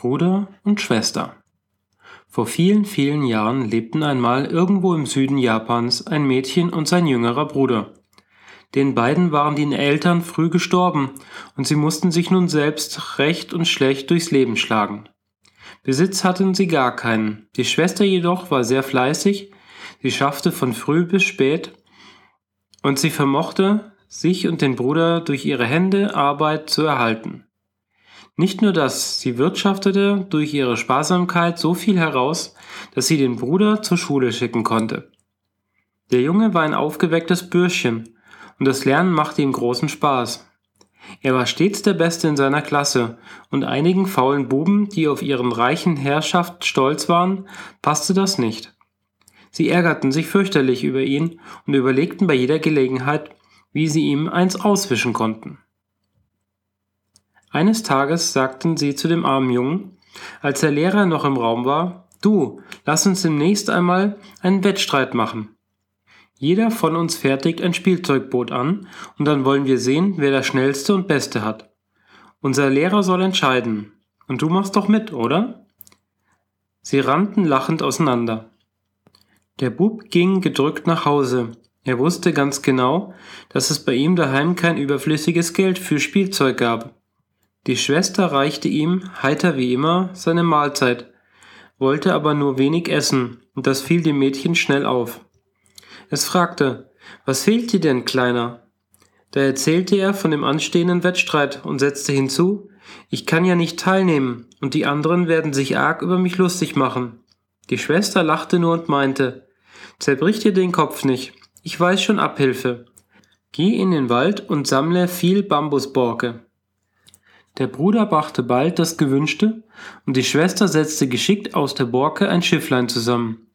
Bruder und Schwester. Vor vielen, vielen Jahren lebten einmal irgendwo im Süden Japans ein Mädchen und sein jüngerer Bruder. Den beiden waren die Eltern früh gestorben und sie mussten sich nun selbst recht und schlecht durchs Leben schlagen. Besitz hatten sie gar keinen. Die Schwester jedoch war sehr fleißig, sie schaffte von früh bis spät und sie vermochte, sich und den Bruder durch ihre Hände Arbeit zu erhalten. Nicht nur das, sie wirtschaftete durch ihre Sparsamkeit so viel heraus, dass sie den Bruder zur Schule schicken konnte. Der Junge war ein aufgewecktes Bürschchen, und das Lernen machte ihm großen Spaß. Er war stets der Beste in seiner Klasse, und einigen faulen Buben, die auf ihren reichen Herrschaft stolz waren, passte das nicht. Sie ärgerten sich fürchterlich über ihn und überlegten bei jeder Gelegenheit, wie sie ihm eins auswischen konnten. Eines Tages sagten sie zu dem armen Jungen, als der Lehrer noch im Raum war, Du, lass uns demnächst einmal einen Wettstreit machen. Jeder von uns fertigt ein Spielzeugboot an und dann wollen wir sehen, wer das schnellste und beste hat. Unser Lehrer soll entscheiden. Und du machst doch mit, oder? Sie rannten lachend auseinander. Der Bub ging gedrückt nach Hause. Er wusste ganz genau, dass es bei ihm daheim kein überflüssiges Geld für Spielzeug gab. Die Schwester reichte ihm, heiter wie immer, seine Mahlzeit, wollte aber nur wenig essen, und das fiel dem Mädchen schnell auf. Es fragte, was fehlt dir denn, Kleiner? Da erzählte er von dem anstehenden Wettstreit und setzte hinzu, ich kann ja nicht teilnehmen, und die anderen werden sich arg über mich lustig machen. Die Schwester lachte nur und meinte, zerbrich dir den Kopf nicht, ich weiß schon Abhilfe. Geh in den Wald und sammle viel Bambusborke. Der Bruder brachte bald das Gewünschte, und die Schwester setzte geschickt aus der Borke ein Schifflein zusammen.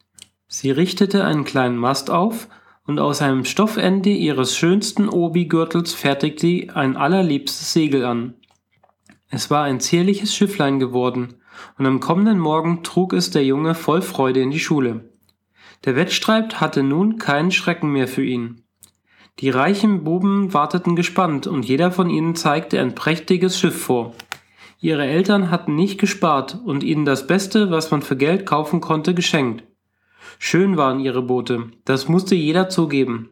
Sie richtete einen kleinen Mast auf, und aus einem Stoffende ihres schönsten Obi-Gürtels fertigte sie ein allerliebstes Segel an. Es war ein zierliches Schifflein geworden, und am kommenden Morgen trug es der Junge voll Freude in die Schule. Der Wettstreit hatte nun keinen Schrecken mehr für ihn. Die reichen Buben warteten gespannt und jeder von ihnen zeigte ein prächtiges Schiff vor. Ihre Eltern hatten nicht gespart und ihnen das Beste, was man für Geld kaufen konnte, geschenkt. Schön waren ihre Boote, das musste jeder zugeben.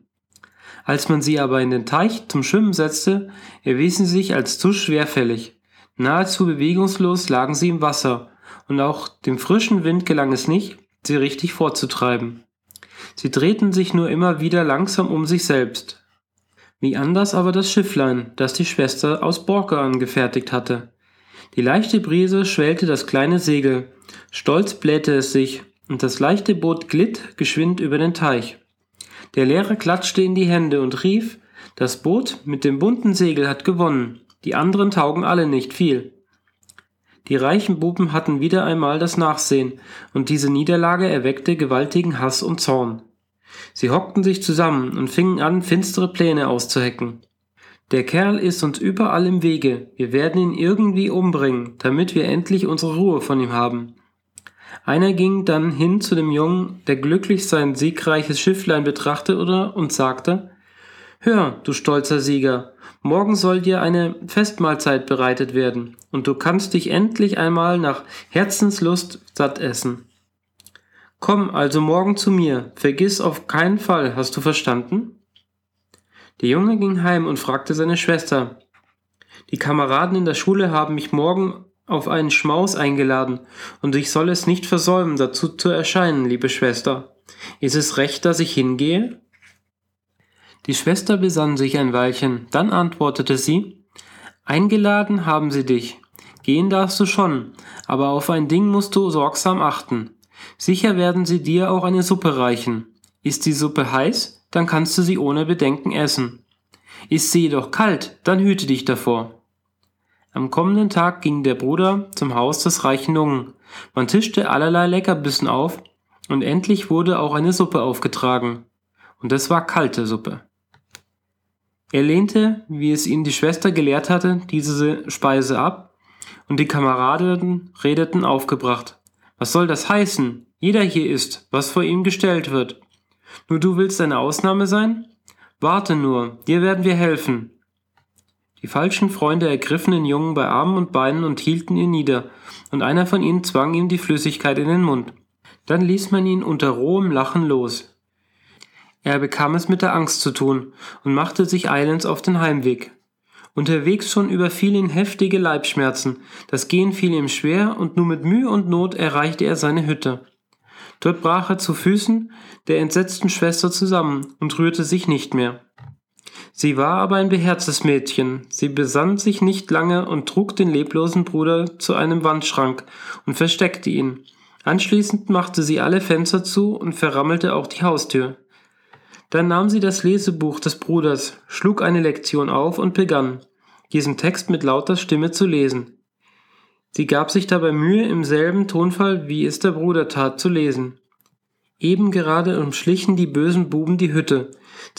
Als man sie aber in den Teich zum Schwimmen setzte, erwiesen sie sich als zu schwerfällig. Nahezu bewegungslos lagen sie im Wasser, und auch dem frischen Wind gelang es nicht, sie richtig vorzutreiben. Sie drehten sich nur immer wieder langsam um sich selbst. Wie anders aber das Schifflein, das die Schwester aus Borke angefertigt hatte. Die leichte Brise schwellte das kleine Segel, stolz blähte es sich, und das leichte Boot glitt geschwind über den Teich. Der Lehrer klatschte in die Hände und rief, das Boot mit dem bunten Segel hat gewonnen, die anderen taugen alle nicht viel. Die reichen Buben hatten wieder einmal das Nachsehen, und diese Niederlage erweckte gewaltigen Hass und Zorn. Sie hockten sich zusammen und fingen an, finstere Pläne auszuhecken. Der Kerl ist uns überall im Wege, wir werden ihn irgendwie umbringen, damit wir endlich unsere Ruhe von ihm haben. Einer ging dann hin zu dem Jungen, der glücklich sein siegreiches Schifflein betrachtete und sagte, Hör, du stolzer Sieger, morgen soll dir eine Festmahlzeit bereitet werden, und du kannst dich endlich einmal nach Herzenslust satt essen. Komm also morgen zu mir, vergiss auf keinen Fall, hast du verstanden? Der Junge ging heim und fragte seine Schwester. Die Kameraden in der Schule haben mich morgen auf einen Schmaus eingeladen, und ich soll es nicht versäumen, dazu zu erscheinen, liebe Schwester. Ist es recht, dass ich hingehe? Die Schwester besann sich ein Weilchen, dann antwortete sie Eingeladen haben sie dich. Gehen darfst du schon, aber auf ein Ding musst du sorgsam achten. Sicher werden sie dir auch eine Suppe reichen. Ist die Suppe heiß, dann kannst du sie ohne Bedenken essen. Ist sie jedoch kalt, dann hüte dich davor. Am kommenden Tag ging der Bruder zum Haus des reichen Jungen. Man tischte allerlei Leckerbissen auf, und endlich wurde auch eine Suppe aufgetragen. Und es war kalte Suppe. Er lehnte, wie es ihn die Schwester gelehrt hatte, diese Speise ab, und die Kameraden redeten aufgebracht. Was soll das heißen? Jeder hier isst, was vor ihm gestellt wird. Nur du willst eine Ausnahme sein? Warte nur, dir werden wir helfen. Die falschen Freunde ergriffen den Jungen bei Armen und Beinen und hielten ihn nieder, und einer von ihnen zwang ihm die Flüssigkeit in den Mund. Dann ließ man ihn unter rohem Lachen los. Er bekam es mit der Angst zu tun und machte sich eilends auf den Heimweg. Unterwegs schon überfiel ihn heftige Leibschmerzen, das Gehen fiel ihm schwer und nur mit Mühe und Not erreichte er seine Hütte. Dort brach er zu Füßen der entsetzten Schwester zusammen und rührte sich nicht mehr. Sie war aber ein beherztes Mädchen, sie besann sich nicht lange und trug den leblosen Bruder zu einem Wandschrank und versteckte ihn. Anschließend machte sie alle Fenster zu und verrammelte auch die Haustür. Dann nahm sie das Lesebuch des Bruders, schlug eine Lektion auf und begann, diesen Text mit lauter Stimme zu lesen. Sie gab sich dabei Mühe, im selben Tonfall, wie es der Bruder tat, zu lesen. Eben gerade umschlichen die bösen Buben die Hütte,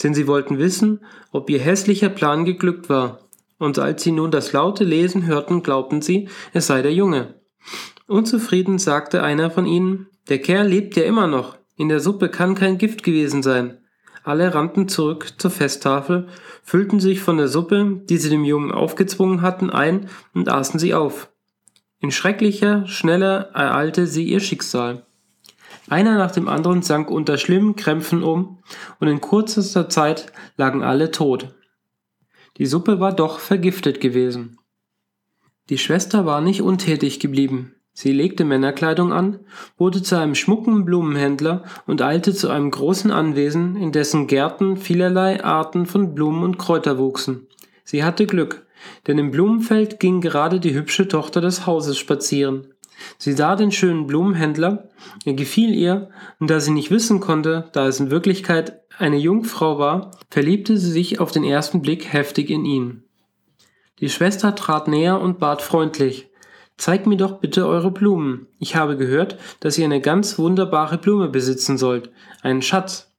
denn sie wollten wissen, ob ihr hässlicher Plan geglückt war. Und als sie nun das laute Lesen hörten, glaubten sie, es sei der Junge. Unzufrieden sagte einer von ihnen, der Kerl lebt ja immer noch, in der Suppe kann kein Gift gewesen sein. Alle rannten zurück zur Festtafel, füllten sich von der Suppe, die sie dem Jungen aufgezwungen hatten, ein und aßen sie auf. In schrecklicher, schneller ereilte sie ihr Schicksal. Einer nach dem anderen sank unter schlimmen Krämpfen um, und in kürzester Zeit lagen alle tot. Die Suppe war doch vergiftet gewesen. Die Schwester war nicht untätig geblieben. Sie legte Männerkleidung an, wurde zu einem schmucken Blumenhändler und eilte zu einem großen Anwesen, in dessen Gärten vielerlei Arten von Blumen und Kräuter wuchsen. Sie hatte Glück, denn im Blumenfeld ging gerade die hübsche Tochter des Hauses spazieren. Sie sah den schönen Blumenhändler, er gefiel ihr, und da sie nicht wissen konnte, da es in Wirklichkeit eine Jungfrau war, verliebte sie sich auf den ersten Blick heftig in ihn. Die Schwester trat näher und bat freundlich, Zeig mir doch bitte eure Blumen. Ich habe gehört, dass ihr eine ganz wunderbare Blume besitzen sollt, einen Schatz.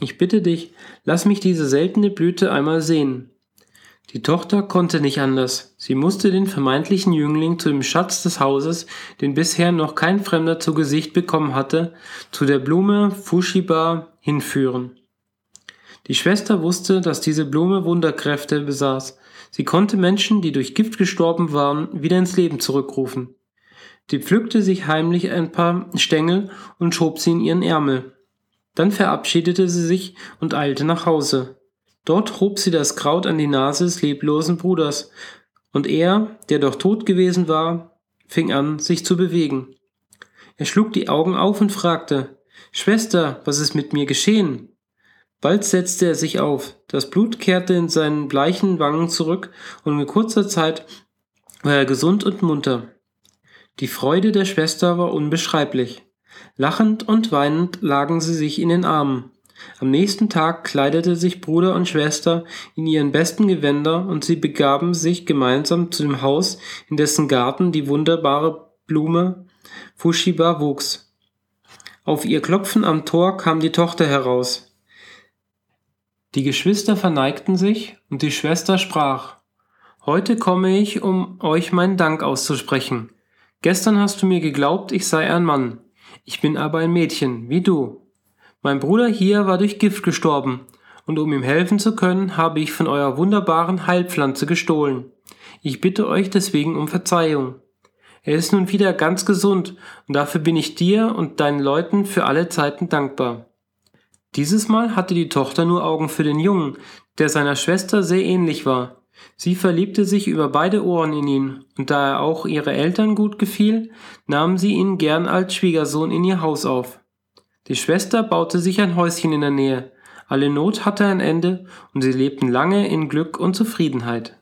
Ich bitte dich, lass mich diese seltene Blüte einmal sehen. Die Tochter konnte nicht anders. Sie musste den vermeintlichen Jüngling zu dem Schatz des Hauses, den bisher noch kein Fremder zu Gesicht bekommen hatte, zu der Blume Fushiba hinführen. Die Schwester wusste, dass diese Blume Wunderkräfte besaß Sie konnte Menschen, die durch Gift gestorben waren, wieder ins Leben zurückrufen. Sie pflückte sich heimlich ein paar Stängel und schob sie in ihren Ärmel. Dann verabschiedete sie sich und eilte nach Hause. Dort hob sie das Kraut an die Nase des leblosen Bruders, und er, der doch tot gewesen war, fing an, sich zu bewegen. Er schlug die Augen auf und fragte Schwester, was ist mit mir geschehen? Bald setzte er sich auf, das Blut kehrte in seinen bleichen Wangen zurück, und in kurzer Zeit war er gesund und munter. Die Freude der Schwester war unbeschreiblich. Lachend und weinend lagen sie sich in den Armen. Am nächsten Tag kleidete sich Bruder und Schwester in ihren besten Gewänder und sie begaben sich gemeinsam zu dem Haus, in dessen Garten die wunderbare Blume Fushiba wuchs. Auf ihr Klopfen am Tor kam die Tochter heraus. Die Geschwister verneigten sich, und die Schwester sprach Heute komme ich, um euch meinen Dank auszusprechen. Gestern hast du mir geglaubt, ich sei ein Mann. Ich bin aber ein Mädchen, wie du. Mein Bruder hier war durch Gift gestorben, und um ihm helfen zu können, habe ich von eurer wunderbaren Heilpflanze gestohlen. Ich bitte euch deswegen um Verzeihung. Er ist nun wieder ganz gesund, und dafür bin ich dir und deinen Leuten für alle Zeiten dankbar. Dieses Mal hatte die Tochter nur Augen für den Jungen, der seiner Schwester sehr ähnlich war. Sie verliebte sich über beide Ohren in ihn, und da er auch ihre Eltern gut gefiel, nahm sie ihn gern als Schwiegersohn in ihr Haus auf. Die Schwester baute sich ein Häuschen in der Nähe, alle Not hatte ein Ende, und sie lebten lange in Glück und Zufriedenheit.